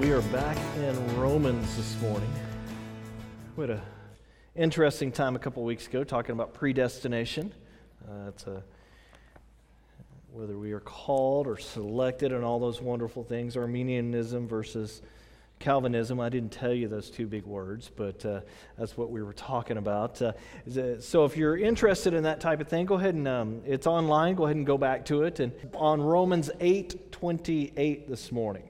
we are back in Romans this morning. We had an interesting time a couple weeks ago talking about predestination. Uh, it's a whether we are called or selected and all those wonderful things, Arminianism versus Calvinism. I didn't tell you those two big words, but uh, that's what we were talking about. Uh, so if you're interested in that type of thing, go ahead and um, it's online. Go ahead and go back to it. And on Romans 8 28 this morning.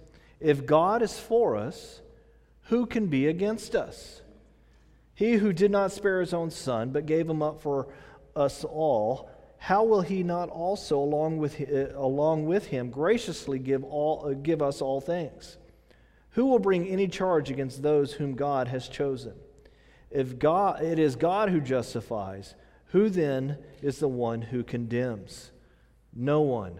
If God is for us, who can be against us? He who did not spare his own son, but gave him up for us all, how will he not also, along with, uh, along with him, graciously give, all, uh, give us all things? Who will bring any charge against those whom God has chosen? If God, it is God who justifies, who then is the one who condemns? No one.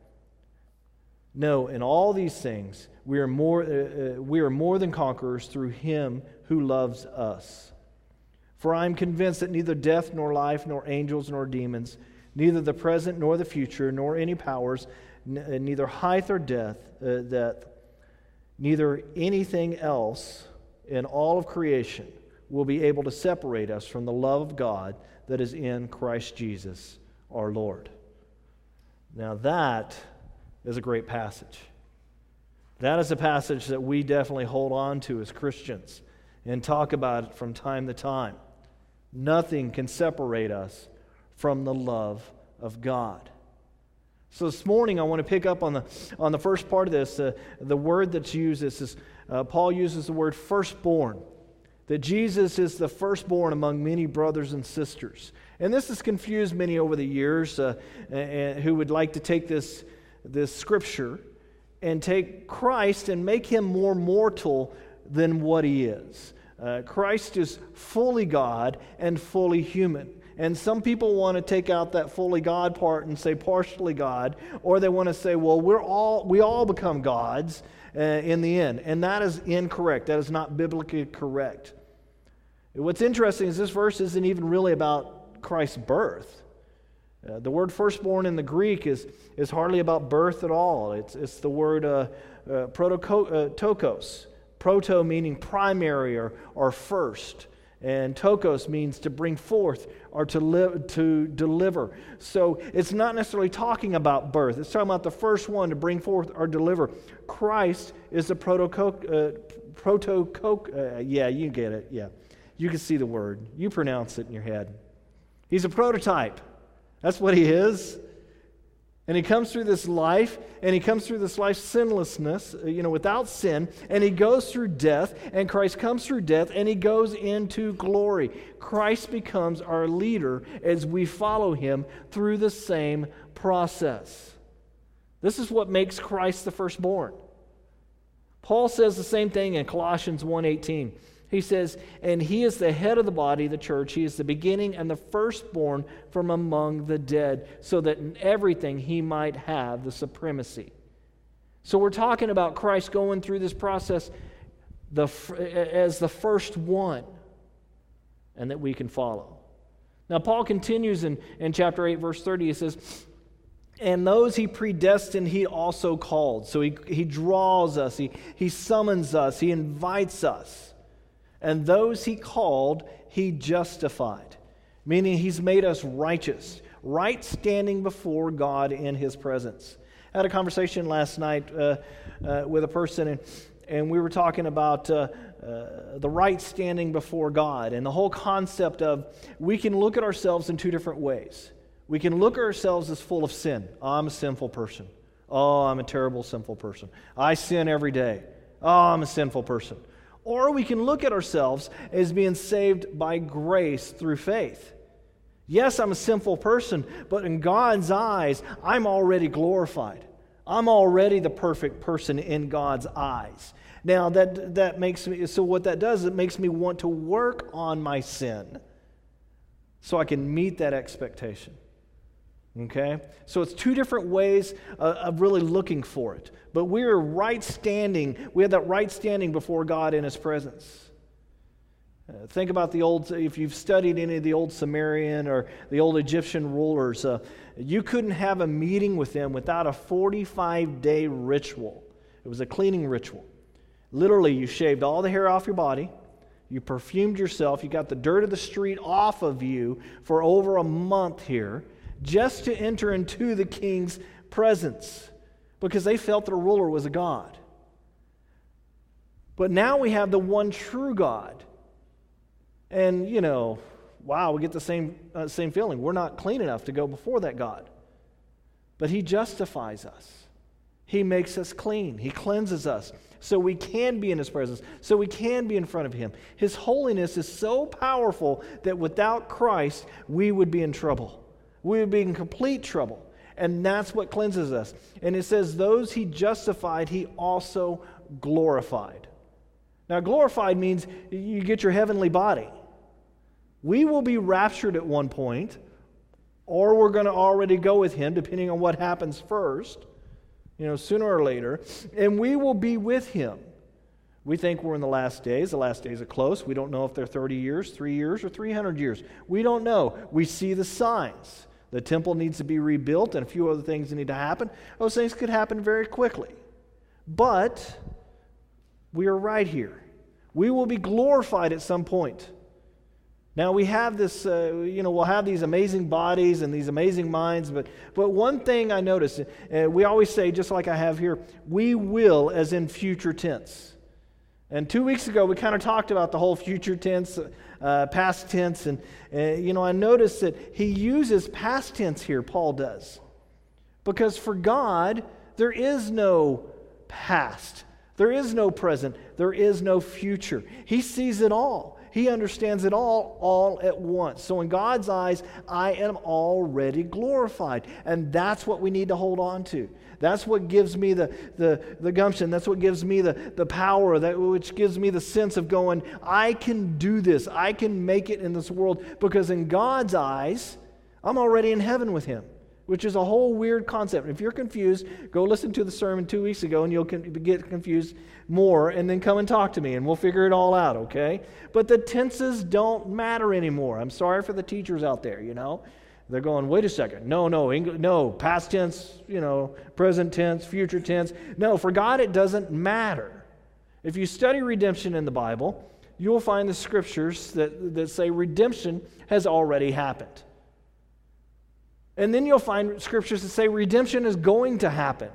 No, in all these things, we are more, uh, uh, we are more than conquerors through him who loves us. For I am convinced that neither death, nor life, nor angels, nor demons, neither the present nor the future, nor any powers, n- uh, neither height or depth, uh, neither anything else in all of creation will be able to separate us from the love of God that is in Christ Jesus our Lord. Now, that is a great passage. That is a passage that we definitely hold on to as Christians and talk about it from time to time. Nothing can separate us from the love of God. So this morning, I want to pick up on the, on the first part of this. Uh, the word that's used is, is uh, Paul uses the word firstborn. That Jesus is the firstborn among many brothers and sisters. And this has confused many over the years uh, who would like to take this, this scripture and take Christ and make him more mortal than what he is. Uh, Christ is fully God and fully human. And some people want to take out that fully God part and say partially God, or they want to say, well, we're all, we all become gods uh, in the end. And that is incorrect. That is not biblically correct. What's interesting is this verse isn't even really about Christ's birth. Uh, the word firstborn in the Greek is, is hardly about birth at all. It's, it's the word uh, uh, protokos, proto meaning primary or, or first. And tokos means to bring forth or to, live, to deliver. So it's not necessarily talking about birth, it's talking about the first one to bring forth or deliver. Christ is the proto, uh, uh, yeah, you get it, yeah. You can see the word, you pronounce it in your head. He's a prototype. That's what he is. And he comes through this life, and he comes through this life sinlessness, uh, you know, without sin, and he goes through death, and Christ comes through death, and he goes into glory. Christ becomes our leader as we follow him through the same process. This is what makes Christ the firstborn. Paul says the same thing in Colossians 1:18. He says, And he is the head of the body, the church. He is the beginning and the firstborn from among the dead, so that in everything he might have the supremacy. So we're talking about Christ going through this process the, as the first one, and that we can follow. Now, Paul continues in, in chapter 8, verse 30. He says, and those he predestined, he also called. So he, he draws us, he, he summons us, he invites us. And those he called, he justified, meaning he's made us righteous, right standing before God in his presence. I had a conversation last night uh, uh, with a person, and, and we were talking about uh, uh, the right standing before God and the whole concept of we can look at ourselves in two different ways. We can look at ourselves as full of sin. Oh, I'm a sinful person. Oh, I'm a terrible, sinful person. I sin every day. Oh, I'm a sinful person. Or we can look at ourselves as being saved by grace through faith. Yes, I'm a sinful person, but in God's eyes, I'm already glorified. I'm already the perfect person in God's eyes. Now, that, that makes me, so what that does, it makes me want to work on my sin so I can meet that expectation. Okay? So it's two different ways uh, of really looking for it. But we're right standing, we have that right standing before God in His presence. Uh, think about the old, if you've studied any of the old Sumerian or the old Egyptian rulers, uh, you couldn't have a meeting with them without a 45 day ritual. It was a cleaning ritual. Literally, you shaved all the hair off your body, you perfumed yourself, you got the dirt of the street off of you for over a month here just to enter into the king's presence because they felt their ruler was a god. But now we have the one true God. And, you know, wow, we get the same, uh, same feeling. We're not clean enough to go before that God. But He justifies us, He makes us clean, He cleanses us so we can be in His presence, so we can be in front of Him. His holiness is so powerful that without Christ, we would be in trouble we would be in complete trouble. And that's what cleanses us. And it says, Those he justified, he also glorified. Now, glorified means you get your heavenly body. We will be raptured at one point, or we're going to already go with him, depending on what happens first, you know, sooner or later, and we will be with him. We think we're in the last days. The last days are close. We don't know if they're 30 years, 3 years, or 300 years. We don't know. We see the signs. The temple needs to be rebuilt and a few other things need to happen. Those things could happen very quickly. But we are right here. We will be glorified at some point. Now we have this, uh, you know, we'll have these amazing bodies and these amazing minds, but, but one thing I notice, uh, we always say, just like I have here, we will as in future tense. And two weeks ago, we kind of talked about the whole future tense, uh, past tense. And, uh, you know, I notice that he uses past tense here, Paul does. Because for God, there is no past, there is no present, there is no future. He sees it all. He understands it all, all at once. So, in God's eyes, I am already glorified. And that's what we need to hold on to. That's what gives me the, the, the gumption. That's what gives me the, the power, that, which gives me the sense of going, I can do this. I can make it in this world because in God's eyes, I'm already in heaven with Him, which is a whole weird concept. If you're confused, go listen to the sermon two weeks ago and you'll get confused more and then come and talk to me and we'll figure it all out, okay? But the tenses don't matter anymore. I'm sorry for the teachers out there, you know. They're going, wait a second. No, no, no, past tense, you know, present tense, future tense. No, for God it doesn't matter. If you study redemption in the Bible, you will find the scriptures that, that say redemption has already happened. And then you'll find scriptures that say redemption is going to happen.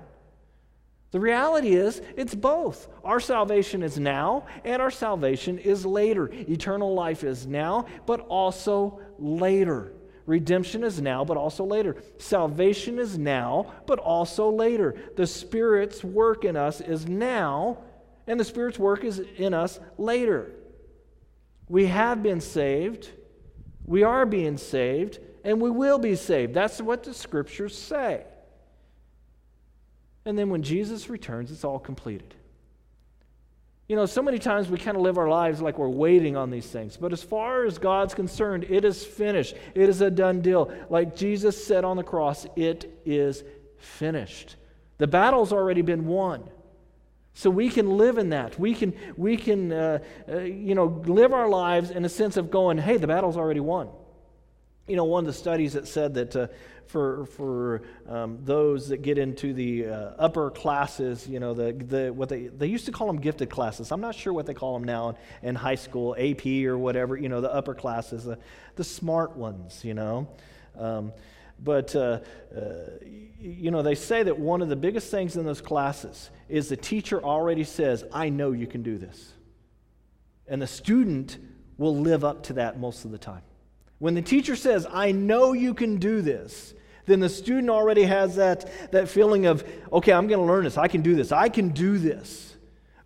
The reality is, it's both. Our salvation is now, and our salvation is later. Eternal life is now, but also later. Redemption is now, but also later. Salvation is now, but also later. The Spirit's work in us is now, and the Spirit's work is in us later. We have been saved, we are being saved, and we will be saved. That's what the Scriptures say. And then when Jesus returns, it's all completed. You know, so many times we kind of live our lives like we're waiting on these things. But as far as God's concerned, it is finished. It is a done deal. Like Jesus said on the cross, it is finished. The battle's already been won. So we can live in that. We can, we can uh, uh, you know, live our lives in a sense of going, hey, the battle's already won. You know, one of the studies that said that uh, for, for um, those that get into the uh, upper classes, you know, the, the, what they, they used to call them gifted classes. I'm not sure what they call them now in, in high school, AP or whatever, you know, the upper classes, the, the smart ones, you know. Um, But, uh, uh, you know, they say that one of the biggest things in those classes is the teacher already says, I know you can do this. And the student will live up to that most of the time. When the teacher says, I know you can do this, then the student already has that, that feeling of, okay, I'm going to learn this. I can do this. I can do this.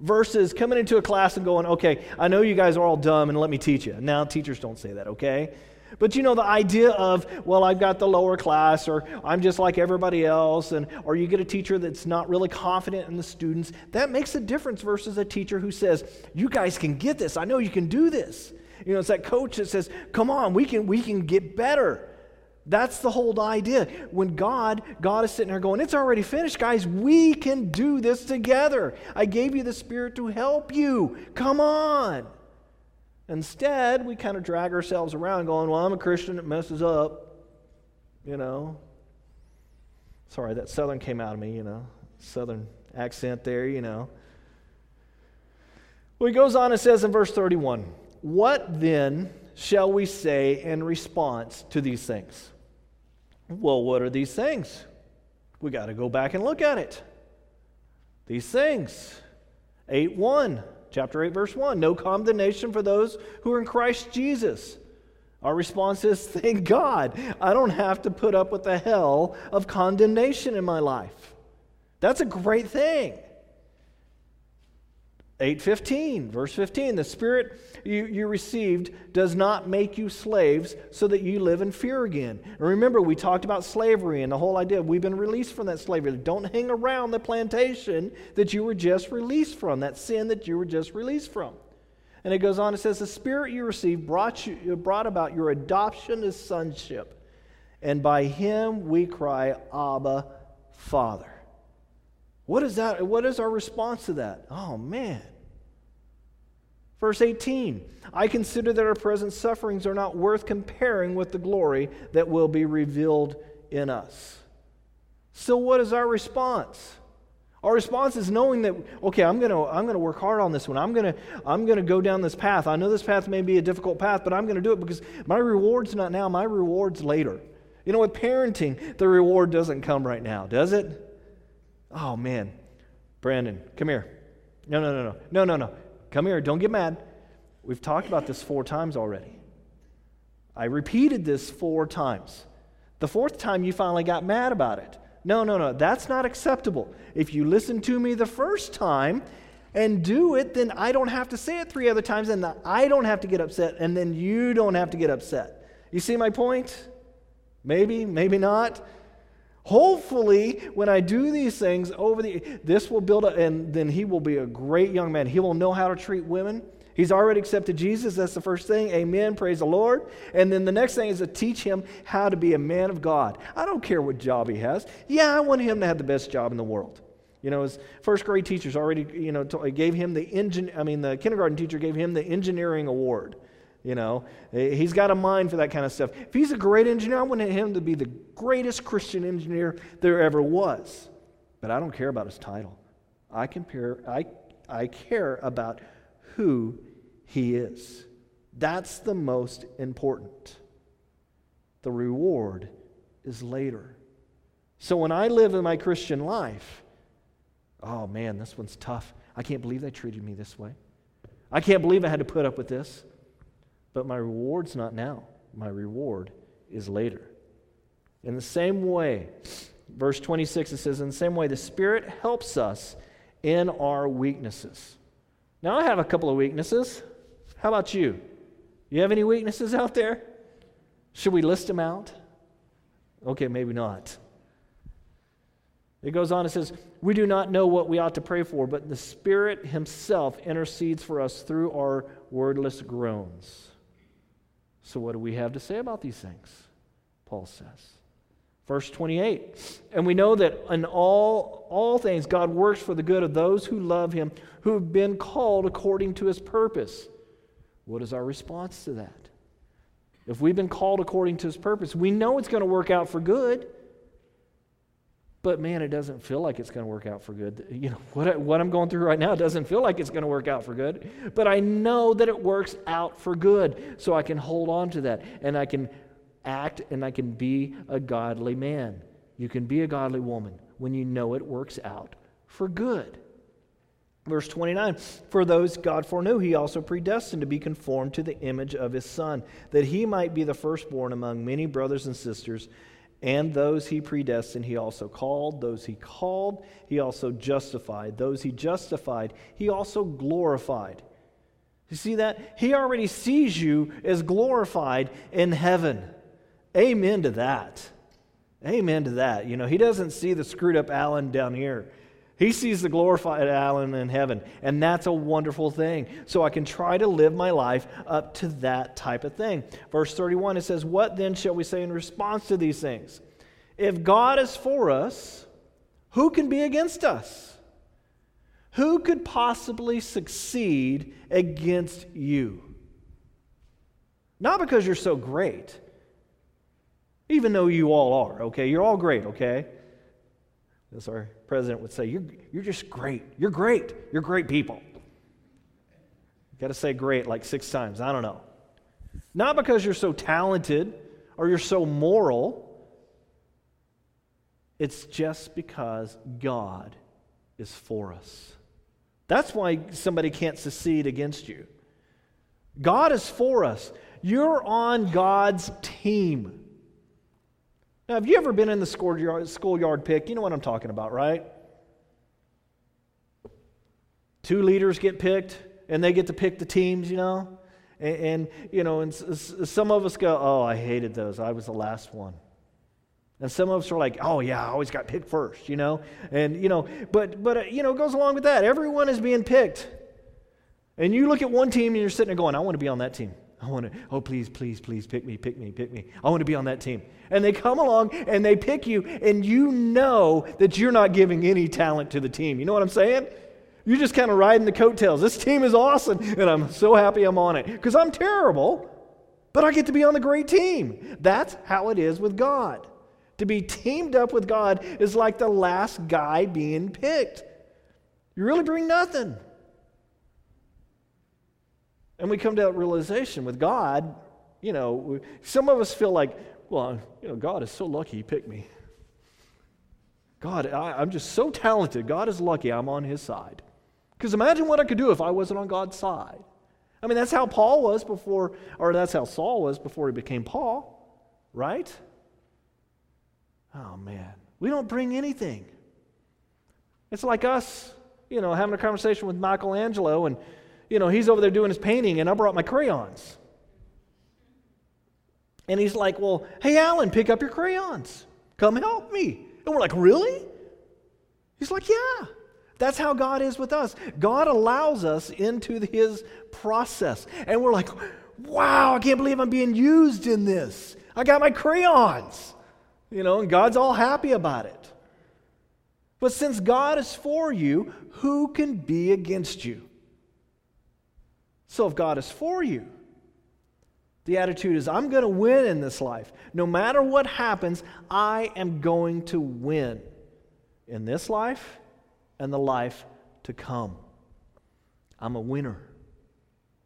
Versus coming into a class and going, okay, I know you guys are all dumb and let me teach you. Now, teachers don't say that, okay? But you know, the idea of, well, I've got the lower class, or I'm just like everybody else, and, or you get a teacher that's not really confident in the students, that makes a difference versus a teacher who says, you guys can get this. I know you can do this. You know, it's that coach that says, come on, we can, we can get better. That's the whole idea. When God, God is sitting there going, It's already finished, guys. We can do this together. I gave you the Spirit to help you. Come on. Instead, we kind of drag ourselves around going, Well, I'm a Christian, it messes up. You know. Sorry, that Southern came out of me, you know. Southern accent there, you know. Well, he goes on and says in verse 31 What then shall we say in response to these things? Well, what are these things? We got to go back and look at it. These things. 8 1, chapter 8, verse 1. No condemnation for those who are in Christ Jesus. Our response is, thank God, I don't have to put up with the hell of condemnation in my life. That's a great thing. 8:15 verse 15 the spirit you, you received does not make you slaves so that you live in fear again and remember we talked about slavery and the whole idea we've been released from that slavery don't hang around the plantation that you were just released from that sin that you were just released from and it goes on it says the spirit you received brought you brought about your adoption as sonship and by him we cry abba father what is that? What is our response to that? Oh, man. Verse 18 I consider that our present sufferings are not worth comparing with the glory that will be revealed in us. So, what is our response? Our response is knowing that, okay, I'm going to I'm to work hard on this one. I'm going to I'm to go down this path. I know this path may be a difficult path, but I'm going to do it because my reward's not now, my reward's later. You know, with parenting, the reward doesn't come right now, does it? Oh, man. Brandon, come here. No, no, no, no. No, no, no. Come here. Don't get mad. We've talked about this four times already. I repeated this four times. The fourth time, you finally got mad about it. No, no, no. That's not acceptable. If you listen to me the first time and do it, then I don't have to say it three other times, and I don't have to get upset, and then you don't have to get upset. You see my point? Maybe, maybe not. Hopefully, when I do these things over the this will build a, and then he will be a great young man. He will know how to treat women. He's already accepted Jesus. That's the first thing. Amen. Praise the Lord. And then the next thing is to teach him how to be a man of God. I don't care what job he has. Yeah, I want him to have the best job in the world. You know, his first grade teachers already, you know, gave him the engine. I mean, the kindergarten teacher gave him the engineering award. You know, he's got a mind for that kind of stuff. If he's a great engineer, I want him to be the greatest Christian engineer there ever was. But I don't care about his title. I, compare, I, I care about who he is. That's the most important. The reward is later. So when I live in my Christian life, oh man, this one's tough. I can't believe they treated me this way. I can't believe I had to put up with this. But my reward's not now, my reward is later. In the same way, verse 26, it says, In the same way, the Spirit helps us in our weaknesses. Now, I have a couple of weaknesses. How about you? You have any weaknesses out there? Should we list them out? Okay, maybe not. It goes on, it says, We do not know what we ought to pray for, but the Spirit Himself intercedes for us through our wordless groans. So, what do we have to say about these things? Paul says. Verse 28 And we know that in all, all things God works for the good of those who love him, who have been called according to his purpose. What is our response to that? If we've been called according to his purpose, we know it's going to work out for good. But man, it doesn't feel like it's going to work out for good. You know, what, what I'm going through right now doesn't feel like it's going to work out for good. But I know that it works out for good. So I can hold on to that and I can act and I can be a godly man. You can be a godly woman when you know it works out for good. Verse 29 For those God foreknew, he also predestined to be conformed to the image of his Son, that he might be the firstborn among many brothers and sisters. And those he predestined, he also called. Those he called, he also justified. Those he justified, he also glorified. You see that? He already sees you as glorified in heaven. Amen to that. Amen to that. You know, he doesn't see the screwed up Alan down here. He sees the glorified Alan in heaven, and that's a wonderful thing. So I can try to live my life up to that type of thing. Verse 31, it says, What then shall we say in response to these things? If God is for us, who can be against us? Who could possibly succeed against you? Not because you're so great, even though you all are, okay? You're all great, okay? As our president would say, You're, you're just great. You're great. You're great people. Got to say great like six times. I don't know. Not because you're so talented or you're so moral. It's just because God is for us. That's why somebody can't secede against you. God is for us. You're on God's team. Now, have you ever been in the schoolyard, pick? You know what I'm talking about, right? Two leaders get picked, and they get to pick the teams, you know? And, and you know, and some of us go, oh, I hated those. I was the last one. And some of us are like, oh, yeah, I always got picked first, you know? And, you know, but, but uh, you know, it goes along with that. Everyone is being picked. And you look at one team and you're sitting there going, I want to be on that team. I want to, oh, please, please, please pick me, pick me, pick me. I want to be on that team. And they come along and they pick you, and you know that you're not giving any talent to the team. You know what I'm saying? You're just kind of riding the coattails. This team is awesome, and I'm so happy I'm on it because I'm terrible, but I get to be on the great team. That's how it is with God. To be teamed up with God is like the last guy being picked. You really bring nothing. And we come to that realization with God, you know, some of us feel like, well, you know, God is so lucky he picked me. God, I, am just so talented. God is lucky I'm on his side. Because imagine what I could do if I wasn't on God's side. I mean, that's how Paul was before, or that's how Saul was before he became Paul, right? Oh, man. We don't bring anything. It's like us, you know, having a conversation with Michelangelo and you know, he's over there doing his painting, and I brought my crayons. And he's like, Well, hey, Alan, pick up your crayons. Come help me. And we're like, Really? He's like, Yeah. That's how God is with us. God allows us into his process. And we're like, Wow, I can't believe I'm being used in this. I got my crayons. You know, and God's all happy about it. But since God is for you, who can be against you? So if God is for you, the attitude is, I'm going to win in this life. No matter what happens, I am going to win in this life and the life to come. I'm a winner.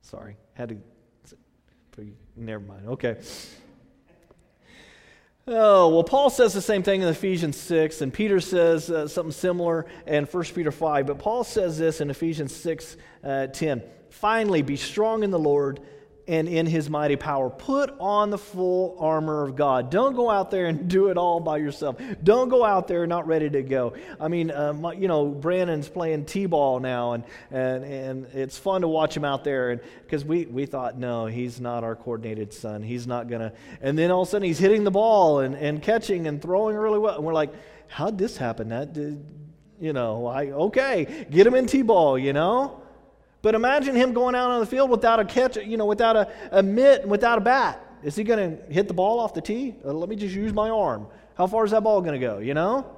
Sorry, had to. Never mind. Okay. Oh, well, Paul says the same thing in Ephesians 6, and Peter says uh, something similar in 1 Peter 5. But Paul says this in Ephesians 6 uh, 10. Finally, be strong in the Lord and in his mighty power. Put on the full armor of God. Don't go out there and do it all by yourself. Don't go out there not ready to go. I mean, uh, you know, Brandon's playing t-ball now, and, and, and it's fun to watch him out there. And because we, we thought, no, he's not our coordinated son. He's not going to. And then all of a sudden, he's hitting the ball and, and catching and throwing really well. And we're like, how'd this happen? That, did, you know, I, okay, get him in t-ball, you know? But imagine him going out on the field without a catch, you know, without a, a mitt without a bat. Is he going to hit the ball off the tee? Uh, let me just use my arm. How far is that ball going to go, you know?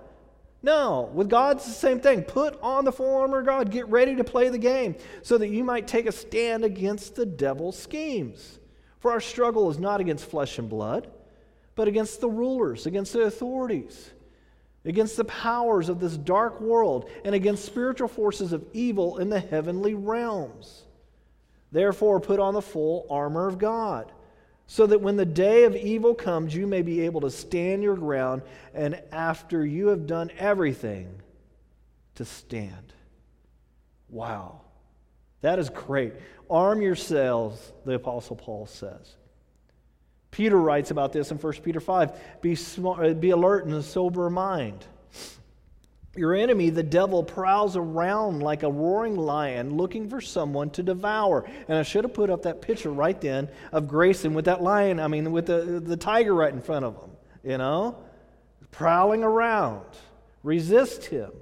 No, with God, it's the same thing. Put on the full armor of God. Get ready to play the game so that you might take a stand against the devil's schemes. For our struggle is not against flesh and blood, but against the rulers, against the authorities against the powers of this dark world, and against spiritual forces of evil in the heavenly realms. Therefore, put on the full armor of God, so that when the day of evil comes, you may be able to stand your ground, and after you have done everything, to stand. Wow. That is great. Arm yourselves, the Apostle Paul says. Peter writes about this in 1 Peter 5 be, smart, uh, be alert and sober mind. Your enemy, the devil, prowls around like a roaring lion looking for someone to devour. And I should have put up that picture right then of Grayson with that lion, I mean, with the, the tiger right in front of him, you know? Prowling around. Resist him.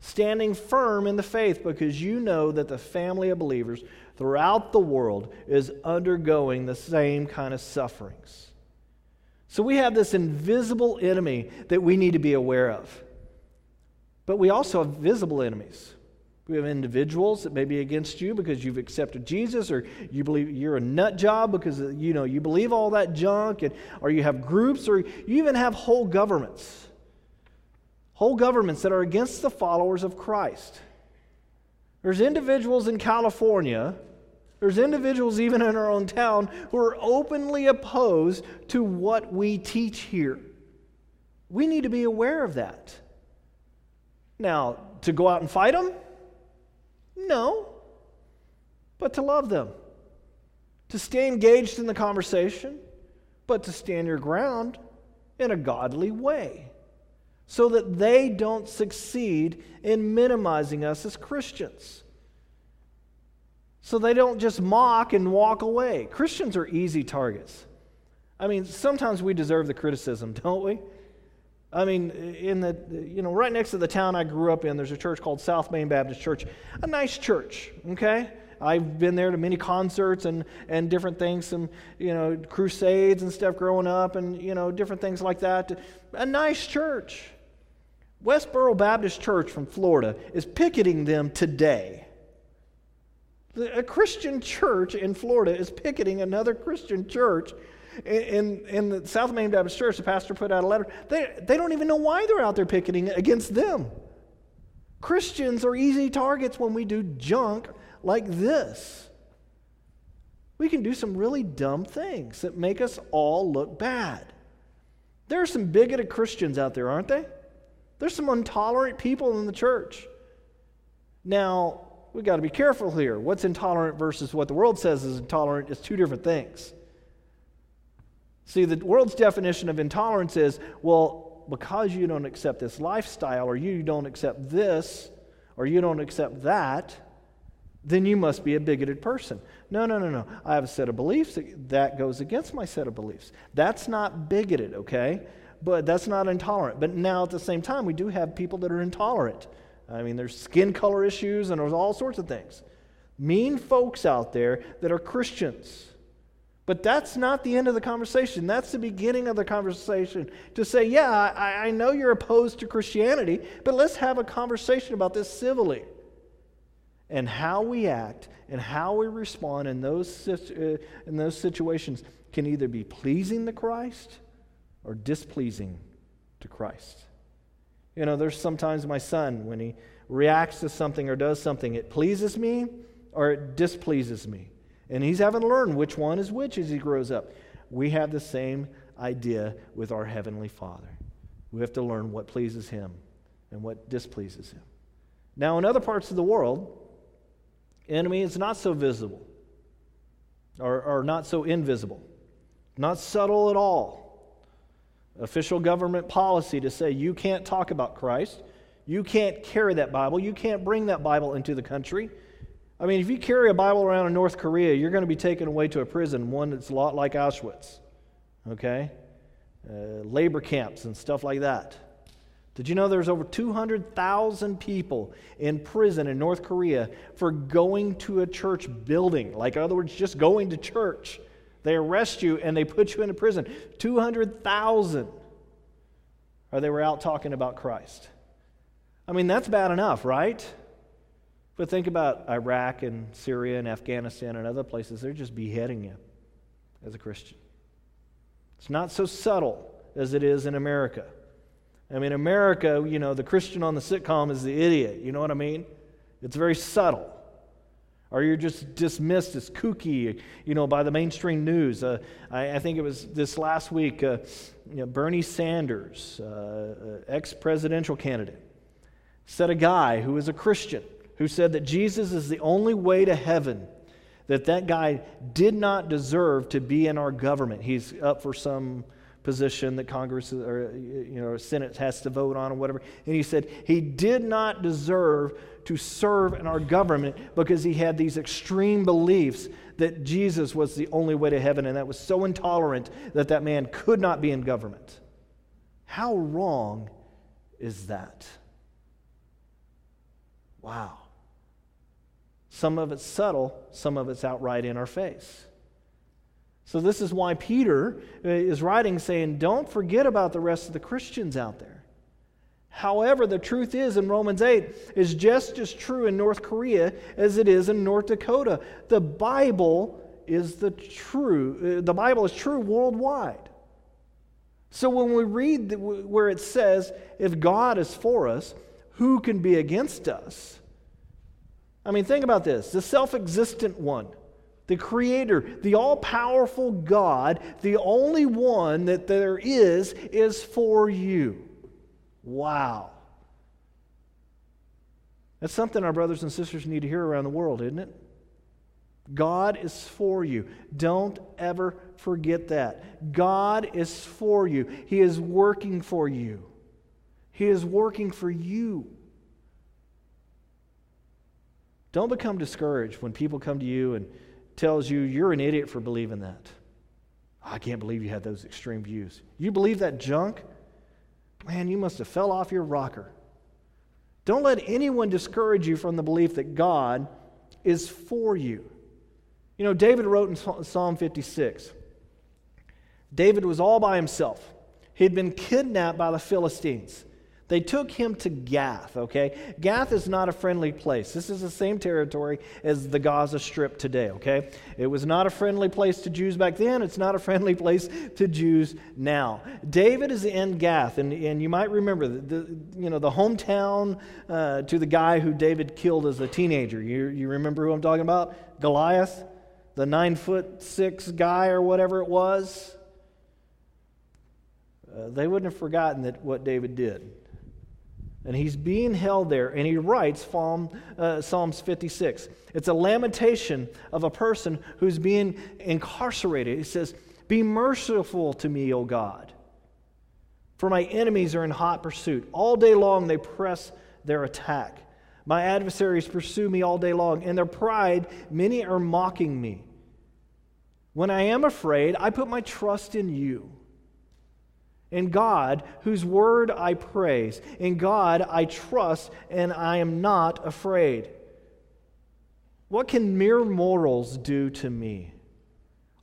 Standing firm in the faith because you know that the family of believers throughout the world is undergoing the same kind of sufferings. So we have this invisible enemy that we need to be aware of. But we also have visible enemies. We have individuals that may be against you because you've accepted Jesus, or you believe you're a nut job because you know you believe all that junk, and, or you have groups, or you even have whole governments, whole governments that are against the followers of Christ. There's individuals in California, there's individuals even in our own town who are openly opposed to what we teach here. We need to be aware of that. Now, to go out and fight them? No. But to love them. To stay engaged in the conversation, but to stand your ground in a godly way so that they don't succeed in minimizing us as Christians. So they don't just mock and walk away. Christians are easy targets. I mean, sometimes we deserve the criticism, don't we? I mean, in the, you know, right next to the town I grew up in, there's a church called South Main Baptist Church. A nice church, okay? I've been there to many concerts and, and different things, some, you know, crusades and stuff growing up and, you know, different things like that. A nice church. Westboro Baptist Church from Florida is picketing them today. A Christian church in Florida is picketing another Christian church in, in the South Main Baptist Church, the pastor put out a letter. They, they don't even know why they're out there picketing against them. Christians are easy targets when we do junk like this. We can do some really dumb things that make us all look bad. There are some bigoted Christians out there, aren't they? There's some intolerant people in the church. Now, we've got to be careful here. What's intolerant versus what the world says is intolerant is two different things. See, the world's definition of intolerance is well, because you don't accept this lifestyle, or you don't accept this, or you don't accept that, then you must be a bigoted person. No, no, no, no. I have a set of beliefs that goes against my set of beliefs. That's not bigoted, okay? But that's not intolerant. But now at the same time, we do have people that are intolerant. I mean, there's skin color issues and there's all sorts of things. Mean folks out there that are Christians but that's not the end of the conversation. That's the beginning of the conversation. To say, yeah, I, I, know you're opposed to Christianity, but let's have a conversation about this civilly. And how we act and how we respond in those, uh, in those situations can either be pleasing to Christ or displeasing to Christ. You know, there's sometimes my son, when he reacts to something or does something, it pleases me or it displeases me. And he's having to learn which one is which as he grows up. We have the same idea with our Heavenly Father. We have to learn what pleases him and what displeases him. Now, in other parts of the world, enemy is not so visible or, or not so invisible, not subtle at all. Official government policy to say you can't talk about Christ, you can't carry that Bible, you can't bring that Bible into the country. I mean, if you carry a Bible around in North Korea, you're going to be taken away to a prison, one that's a lot like Auschwitz, okay? Uh, labor camps and stuff like that. Did you know there's over 200,000 people in prison in North Korea for going to a church building? Like, in other words, just going to church. They arrest you and they put you into prison. 200,000. Or they were out talking about Christ. I mean, that's bad enough, right? But think about Iraq and Syria and Afghanistan and other places. They're just beheading you as a Christian. It's not so subtle as it is in America. I mean, America, you know, the Christian on the sitcom is the idiot. You know what I mean? It's very subtle. Or you're just dismissed as kooky, you know, by the mainstream news. Uh, I, I, think it was this last week, uh, you know, Bernie Sanders, uh, uh ex-presidential candidate, said a guy who is a Christian who said that Jesus is the only way to heaven, that that guy did not deserve to be in our government. He's up for some position that Congress or you know Senate has to vote on or whatever. And he said he did not deserve to serve in our government because he had these extreme beliefs that Jesus was the only way to heaven and that was so intolerant that that man could not be in government. How wrong is that? Wow. Some of it's subtle, some of it's outright in our face. So, this is why Peter uh, is writing saying, Don't forget about the rest of the Christians out there. However, the truth is in Romans 8 is just as true in North Korea as it is in North Dakota. The Bible is the true, uh, the Bible is true worldwide. So when we read where it says, if God is for us, who can be against us? I mean, think about this the self existent one the Creator, the all powerful God, the only one that there is, is for you. Wow. That's something our brothers and sisters need to hear around the world, isn't it? God is for you. Don't ever forget that. God is for you. He is working for you. He is working for you. Don't become discouraged when people come to you and tells you you're an idiot for believing that. I can't believe you had those extreme views. You believe that junk? Man, you must have fell off your rocker. Don't let anyone discourage you from the belief that God is for you. You know, David wrote in Psalm 56 David was all by himself. He'd been kidnapped by the Philistines. They took him to Gath, okay? Gath is not a friendly place. This is the same territory as the Gaza Strip today, okay? It was not a friendly place to Jews back then. It's not a friendly place to Jews now. David is in Gath, and, and you might remember the, you know, the hometown uh, to the guy who David killed as a teenager. You, you remember who I'm talking about? Goliath, the nine foot six guy or whatever it was. Uh, they wouldn't have forgotten that what David did. And he's being held there, and he writes Psalm, uh, Psalms 56. It's a lamentation of a person who's being incarcerated. He says, Be merciful to me, O God, for my enemies are in hot pursuit. All day long they press their attack. My adversaries pursue me all day long. In their pride, many are mocking me. When I am afraid, I put my trust in you. In God, whose word I praise. In God I trust, and I am not afraid. What can mere mortals do to me?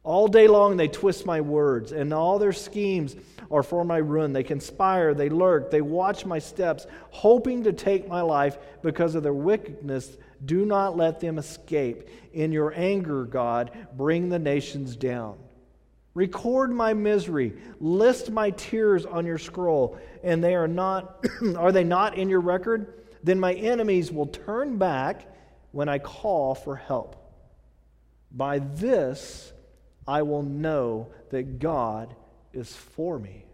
All day long they twist my words, and all their schemes are for my ruin. They conspire, they lurk, they watch my steps, hoping to take my life because of their wickedness. Do not let them escape. In your anger, God, bring the nations down. Record my misery. List my tears on your scroll. And they are not, are they not in your record? Then my enemies will turn back when I call for help. By this I will know that God is for me.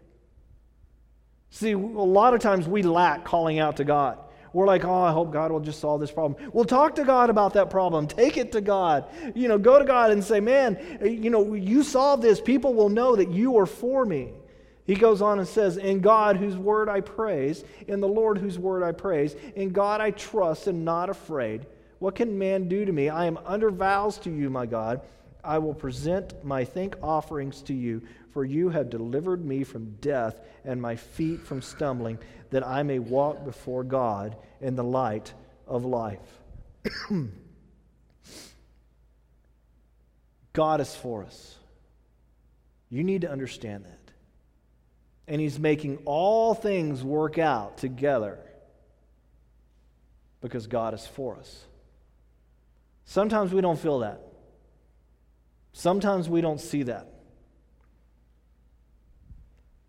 See, a lot of times we lack calling out to God. We're like, oh, I hope God will just solve this problem. We'll talk to God about that problem. Take it to God. You know, go to God and say, man, you know, you solve this. People will know that you are for me. He goes on and says, In God whose word I praise, in the Lord whose word I praise, in God I trust and not afraid. What can man do to me? I am under vows to you, my God. I will present my thank offerings to you, for you have delivered me from death and my feet from stumbling, that I may walk before God in the light of life. God is for us. You need to understand that. And He's making all things work out together because God is for us. Sometimes we don't feel that. Sometimes we don't see that.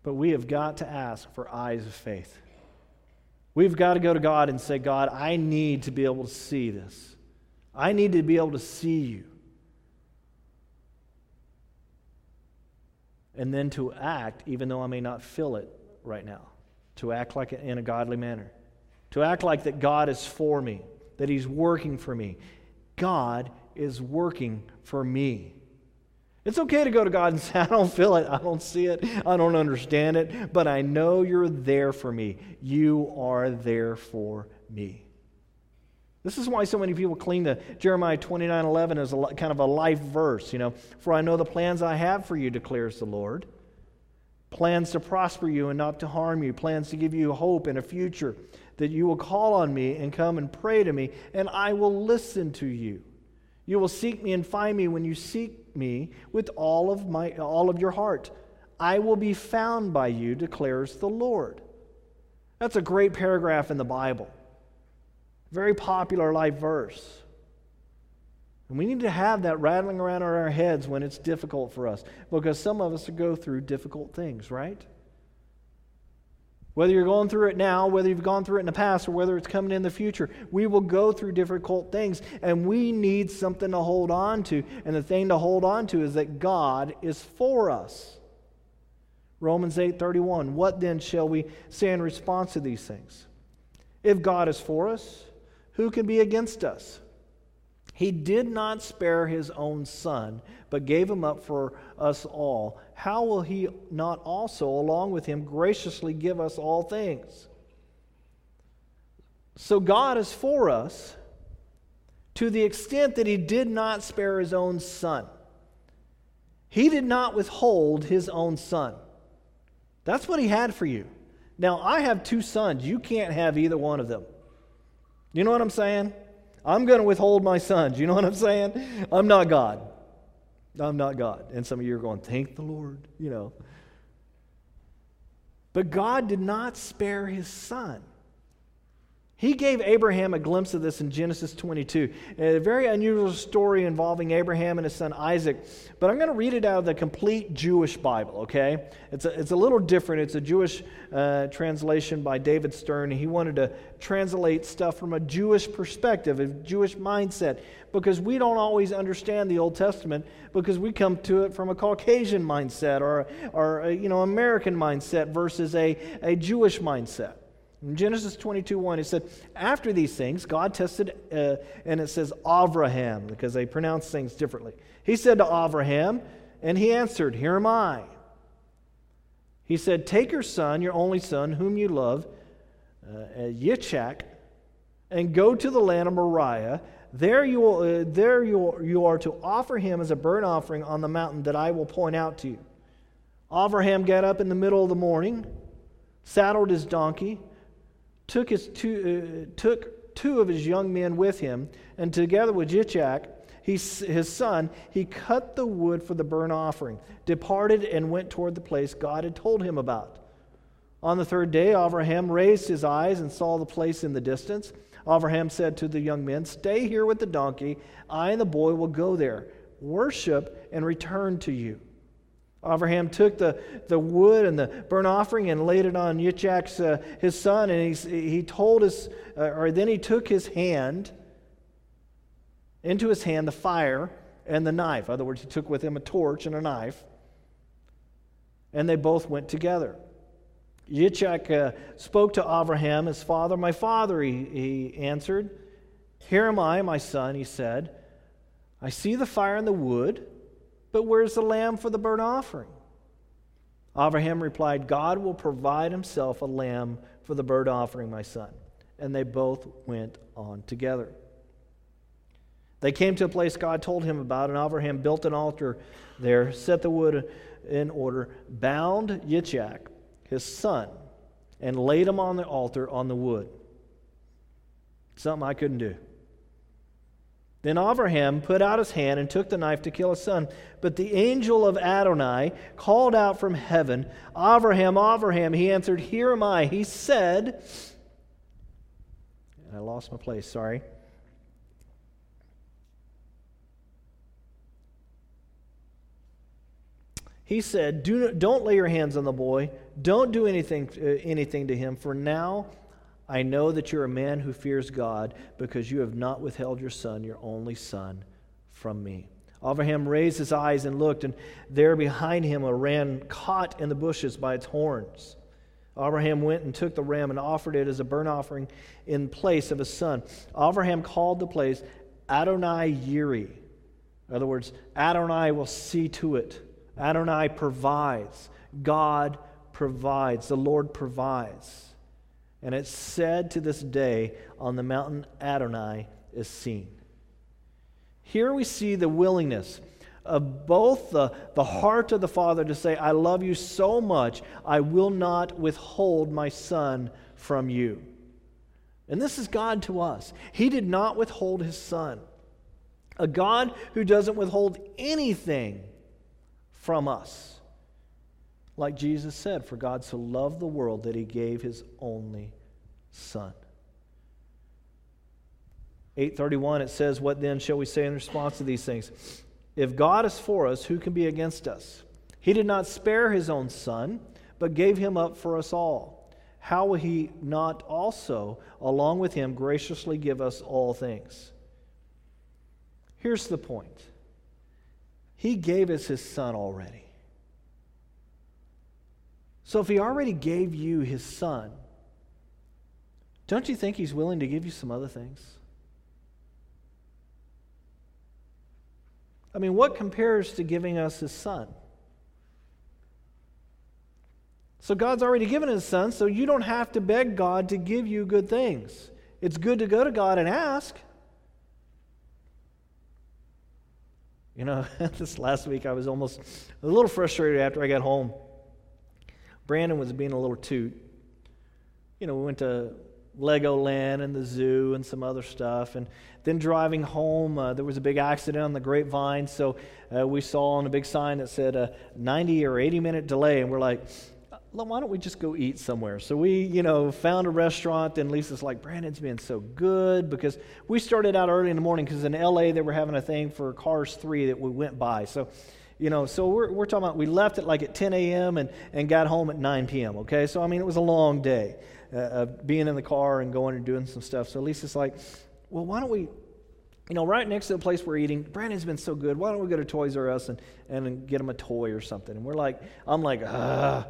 But we have got to ask for eyes of faith. We've got to go to God and say, God, I need to be able to see this. I need to be able to see you. And then to act, even though I may not feel it right now, to act like in a godly manner, to act like that God is for me, that He's working for me. God is working for me. It's okay to go to God and say, I don't feel it, I don't see it, I don't understand it, but I know you're there for me. You are there for me. This is why so many people cling to Jeremiah 29 11 as a kind of a life verse, you know. For I know the plans I have for you, declares the Lord. Plans to prosper you and not to harm you, plans to give you hope and a future, that you will call on me and come and pray to me, and I will listen to you. You will seek me and find me when you seek me with all of, my, all of your heart. I will be found by you, declares the Lord. That's a great paragraph in the Bible. Very popular life verse. And we need to have that rattling around in our heads when it's difficult for us because some of us go through difficult things, right? Whether you're going through it now, whether you've gone through it in the past, or whether it's coming in the future, we will go through difficult things and we need something to hold on to. And the thing to hold on to is that God is for us. Romans 8:31 What then shall we say in response to these things? If God is for us, who can be against us? He did not spare his own son, but gave him up for us all. How will he not also, along with him, graciously give us all things? So God is for us to the extent that he did not spare his own son. He did not withhold his own son. That's what he had for you. Now, I have two sons. You can't have either one of them. You know what I'm saying? I'm going to withhold my sons. You know what I'm saying? I'm not God. I'm not God. And some of you are going, thank the Lord, you know. But God did not spare his son. He gave Abraham a glimpse of this in Genesis 22. A very unusual story involving Abraham and his son Isaac. But I'm going to read it out of the complete Jewish Bible, okay? It's a, it's a little different. It's a Jewish uh, translation by David Stern. He wanted to translate stuff from a Jewish perspective, a Jewish mindset, because we don't always understand the Old Testament because we come to it from a Caucasian mindset or, or a, you know, American mindset versus a, a Jewish mindset. In Genesis 22 1, it said, After these things, God tested, uh, and it says Avraham, because they pronounce things differently. He said to Avraham, and he answered, Here am I. He said, Take your son, your only son, whom you love, uh, Yitzchak, and go to the land of Moriah. There, you, will, uh, there you, you are to offer him as a burnt offering on the mountain that I will point out to you. Avraham got up in the middle of the morning, saddled his donkey, took, his two, uh, took two of his young men with him, and together with Yitzchak, he, his son, he cut the wood for the burnt offering, departed, and went toward the place God had told him about. On the third day, Abraham raised his eyes and saw the place in the distance. Abraham said to the young men, Stay here with the donkey. I and the boy will go there, worship, and return to you. Abraham took the, the wood and the burnt offering and laid it on Yitzchak's, uh, his son, and he, he told us, uh, or then he took his hand, into his hand, the fire and the knife. In other words, he took with him a torch and a knife, and they both went together. Yitzchak uh, spoke to Abraham, his father. My father, he, he answered. Here am I, my son, he said. I see the fire and the wood but where's the lamb for the burnt offering? Abraham replied, God will provide himself a lamb for the burnt offering, my son. And they both went on together. They came to a place God told him about, and Abraham built an altar there, set the wood in order, bound Yitzchak, his son, and laid him on the altar on the wood. Something I couldn't do. Then Abraham put out his hand and took the knife to kill his son. But the angel of Adonai called out from heaven, Abraham, Abraham. He answered, Here am I. He said, I lost my place, sorry. He said, Do, not, Don't lay your hands on the boy. Don't do anything, uh, anything to him, for now I know that you're a man who fears God because you have not withheld your son, your only son, from me. Abraham raised his eyes and looked, and there behind him a ram caught in the bushes by its horns. Abraham went and took the ram and offered it as a burnt offering in place of his son. Abraham called the place Adonai Yireh. In other words, Adonai will see to it. Adonai provides. God provides. The Lord provides. And it's said to this day, on the mountain Adonai is seen. Here we see the willingness of both the, the heart of the Father to say, I love you so much, I will not withhold my Son from you. And this is God to us. He did not withhold his Son. A God who doesn't withhold anything from us. Like Jesus said, for God so loved the world that he gave his only Son. 831 it says what then shall we say in response to these things? If god is for us who can be against us? He did not spare his own son but gave him up for us all. How will he not also along with him graciously give us all things? Here's the point. He gave us his son already. So if he already gave you his son don't you think he's willing to give you some other things I mean, what compares to giving us his son? So God's already given his son, so you don't have to beg God to give you good things. It's good to go to God and ask. You know, this last week I was almost a little frustrated after I got home. Brandon was being a little toot. You know, we went to Legoland and the zoo and some other stuff. And then driving home, uh, there was a big accident on the grapevine. So uh, we saw on a big sign that said a 90 or 80 minute delay. And we're like, "Well, why don't we just go eat somewhere? So we, you know, found a restaurant. And Lisa's like, Brandon's been so good because we started out early in the morning because in LA they were having a thing for Cars 3 that we went by. So you know, so we're, we're talking about we left at like at 10 a.m. And, and got home at 9 p.m., okay? So, I mean, it was a long day uh, uh, being in the car and going and doing some stuff. So Lisa's like, well, why don't we, you know, right next to the place we're eating, Brandon's been so good. Why don't we go to Toys R Us and, and get him a toy or something? And we're like, I'm like, ah,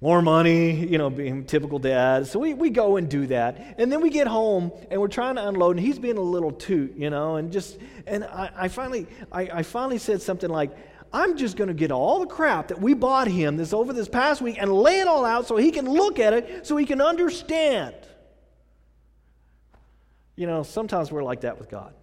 more money, you know, being typical dad. So we, we go and do that. And then we get home and we're trying to unload, and he's being a little toot, you know, and just, and I, I finally, I, I finally said something like, I'm just going to get all the crap that we bought him this over this past week and lay it all out so he can look at it so he can understand. You know, sometimes we're like that with God.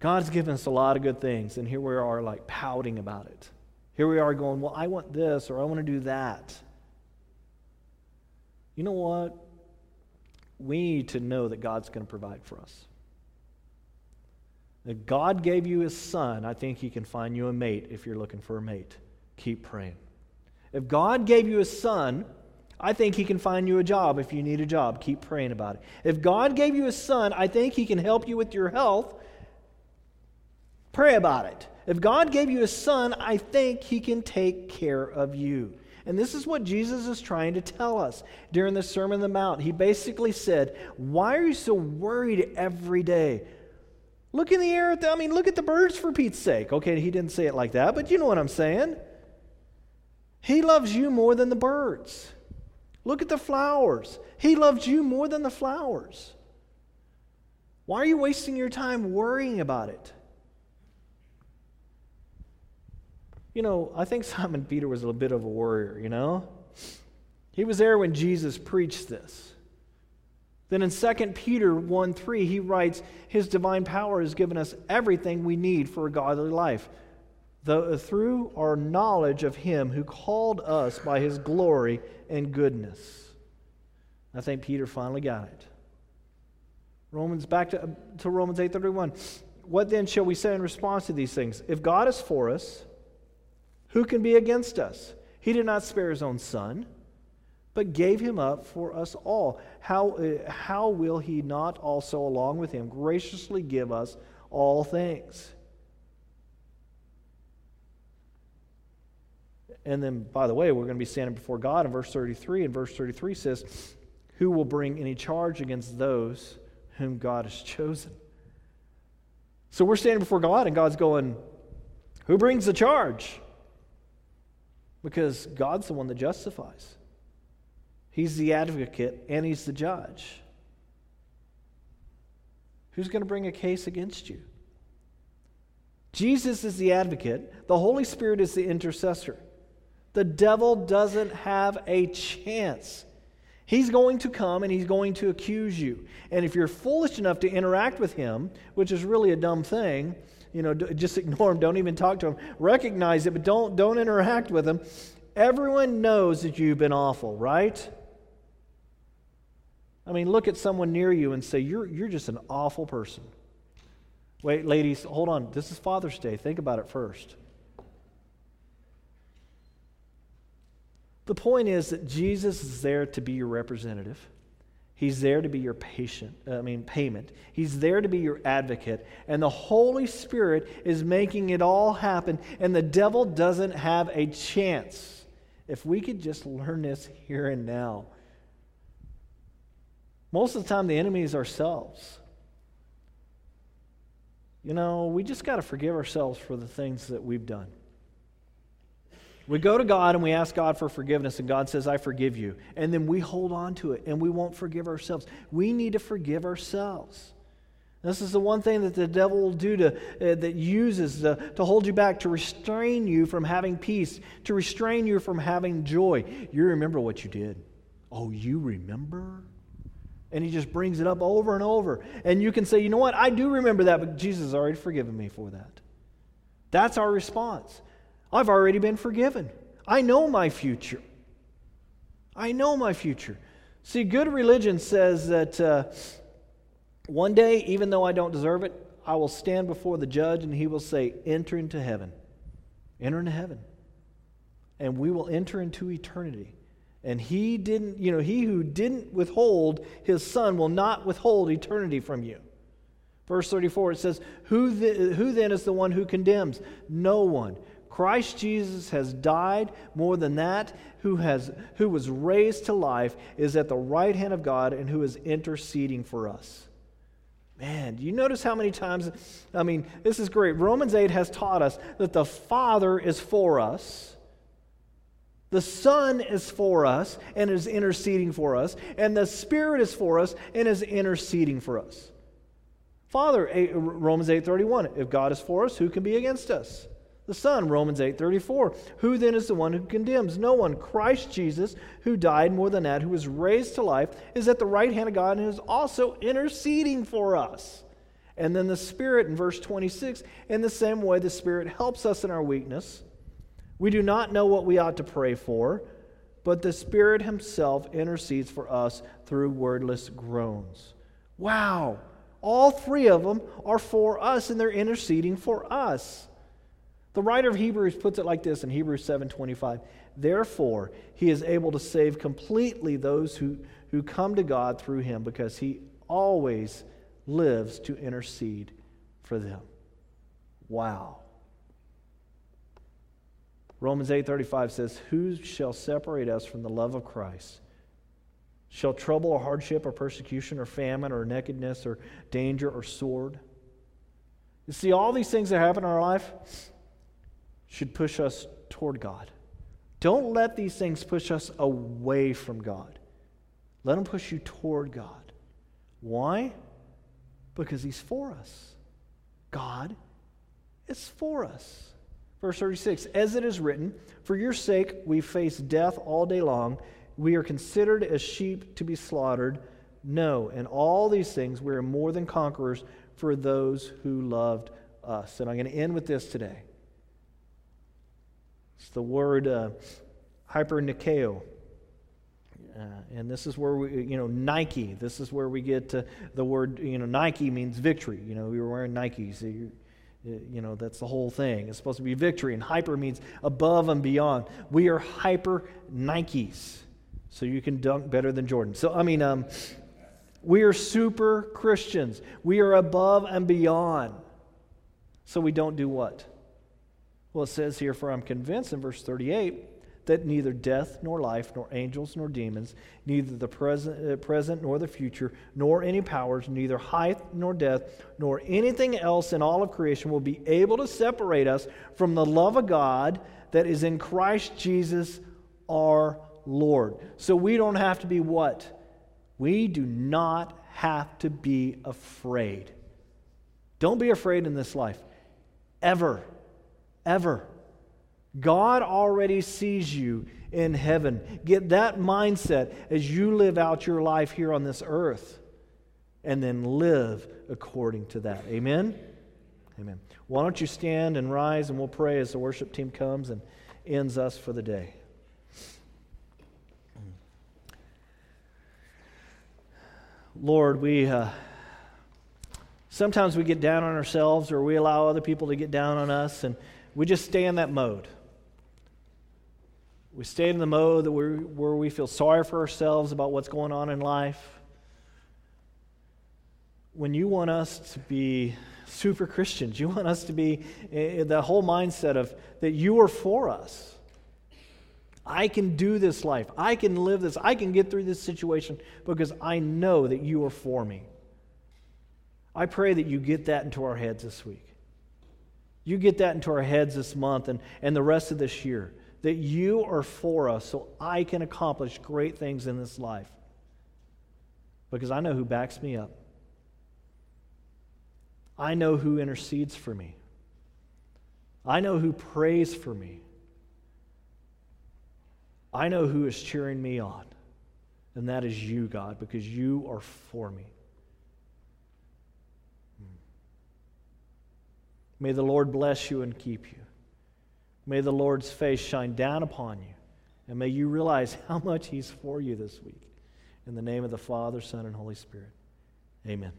God's given us a lot of good things, and here we are like pouting about it. Here we are going, Well, I want this or I want to do that. You know what? We need to know that God's going to provide for us. If God gave you his son, I think he can find you a mate if you're looking for a mate. Keep praying. If God gave you a son, I think he can find you a job if you need a job. Keep praying about it. If God gave you a son, I think he can help you with your health. Pray about it. If God gave you a son, I think he can take care of you. And this is what Jesus is trying to tell us during the Sermon on the Mount. He basically said, Why are you so worried every day? Look in the air at the, I mean, look at the birds for Pete's sake. Okay, he didn't say it like that, but you know what I'm saying. He loves you more than the birds. Look at the flowers. He loves you more than the flowers. Why are you wasting your time worrying about it? You know, I think Simon Peter was a bit of a worrier, you know? He was there when Jesus preached this. Then in 2 Peter 1 3, he writes, His divine power has given us everything we need for a godly life, the, uh, through our knowledge of Him who called us by His glory and goodness. I think Peter finally got it. Romans back to, to Romans 8:31. What then shall we say in response to these things? If God is for us, who can be against us? He did not spare his own son but gave him up for us all. How, uh, how will he not also, along with him, graciously give us all things? And then, by the way, we're going to be standing before God in verse 33. And verse 33 says, Who will bring any charge against those whom God has chosen? So we're standing before God, and God's going, Who brings the charge? Because God's the one that justifies. He's the advocate and he's the judge. Who's going to bring a case against you? Jesus is the advocate, the Holy Spirit is the intercessor. The devil doesn't have a chance. He's going to come and he's going to accuse you. And if you're foolish enough to interact with him, which is really a dumb thing, you know, just ignore him, don't even talk to him. Recognize it, but don't don't interact with him. Everyone knows that you've been awful, right? I mean, look at someone near you and say, You're, you're just an awful person. Wait, ladies, hold on. This is Father's Day. Think about it first. The point is that Jesus is there to be your representative. He's there to be your patient, uh, I mean payment. He's there to be your advocate. And the Holy Spirit is making it all happen and the devil doesn't have a chance. If we could just learn this here and now. Most of the time, the enemy is ourselves. You know, we just got to forgive ourselves for the things that we've done. We go to God and we ask God for forgiveness, and God says, I forgive you. And then we hold on to it and we won't forgive ourselves. We need to forgive ourselves. This is the one thing that the devil will do to, uh, that uses to, to hold you back, to restrain you from having peace, to restrain you from having joy. You remember what you did. Oh, you remember? And he just brings it up over and over. And you can say, you know what? I do remember that, but Jesus has already forgiven me for that. That's our response. I've already been forgiven. I know my future. I know my future. See, good religion says that uh, one day, even though I don't deserve it, I will stand before the judge and he will say, Enter into heaven. Enter into heaven. And we will enter into eternity. And he didn't, you know, he who didn't withhold his son will not withhold eternity from you. Verse 34, it says, Who, the, who then is the one who condemns? No one. Christ Jesus has died. More than that, who, has, who was raised to life, is at the right hand of God and who is interceding for us. Man, do you notice how many times? I mean, this is great. Romans 8 has taught us that the Father is for us the Son is for us and is interceding for us, and the Spirit is for us and is interceding for us. Father, eh, Romans 8:31, if God is for us, who can be against us? The Son, Romans 8:34, who then is the one who condemns? No one. Christ Jesus, who died more than that, who was raised to life, is at the right hand of God and is also interceding for us. And then the Spirit in verse 26, in the same way the Spirit helps us in our weakness. We do not know what we ought to pray for, but the Spirit Himself intercedes for us through wordless groans. Wow! All three of them are for us, and they're interceding for us. The writer of Hebrews puts it like this in Hebrews 7:25. Therefore, he is able to save completely those who, who come to God through him, because he always lives to intercede for them. Wow. Romans 8:35 says, "Who shall separate us from the love of Christ? Shall trouble or hardship or persecution or famine or nakedness or danger or sword?" You see, all these things that happen in our life should push us toward God. Don't let these things push us away from God. Let them push you toward God. Why? Because He's for us. God is for us. Verse 36 As it is written, For your sake we face death all day long. We are considered as sheep to be slaughtered. No, in all these things we are more than conquerors for those who loved us. And I'm going to end with this today. It's the word uh, hypernikeo. Uh, and this is where we, you know, Nike. This is where we get uh, the word, you know, Nike means victory. You know, we were wearing Nikes. Uh, you know, that's the whole thing. It's supposed to be victory, and hyper means above and beyond. We are hyper Nikes, so you can dunk better than Jordan. So, I mean, um, we are super Christians. We are above and beyond. So we don't do what? Well, it says here, For I'm convinced in verse 38 that neither death nor life, nor angels nor demons, neither the present, uh, present nor the future, nor any powers, neither height nor depth, nor anything else in all of creation will be able to separate us from the love of God that is in Christ Jesus our Lord. So we don't have to be what? We do not have to be afraid. Don't be afraid in this life. Ever. Ever. God already sees you in heaven. Get that mindset as you live out your life here on this earth and then live according to that. Amen? Amen. Why don't you stand and rise and we'll pray as the worship team comes and ends us for the day. Lord, we uh, sometimes we get down on ourselves or we allow other people to get down on us and we just stay in that mode. We stay in the mode that we where we feel sorry for ourselves about what's going on in life. When you want us to be super Christians, you want us to be uh, the whole mindset of that you are for us. I can do this life. I can live this. I can get through this situation because I know that you are for me. I pray that you get that into our heads this week. You get that into our heads this month and, and the rest of this year. That you are for us so I can accomplish great things in this life. Because I know who backs me up. I know who intercedes for me. I know who prays for me. I know who is cheering me on, and that is you, God, because you are for me. May the Lord bless you and keep you. May the Lord's face shine down upon you, and may you realize how much He's for you this week. In the name of the Father, Son, and Holy Spirit, amen.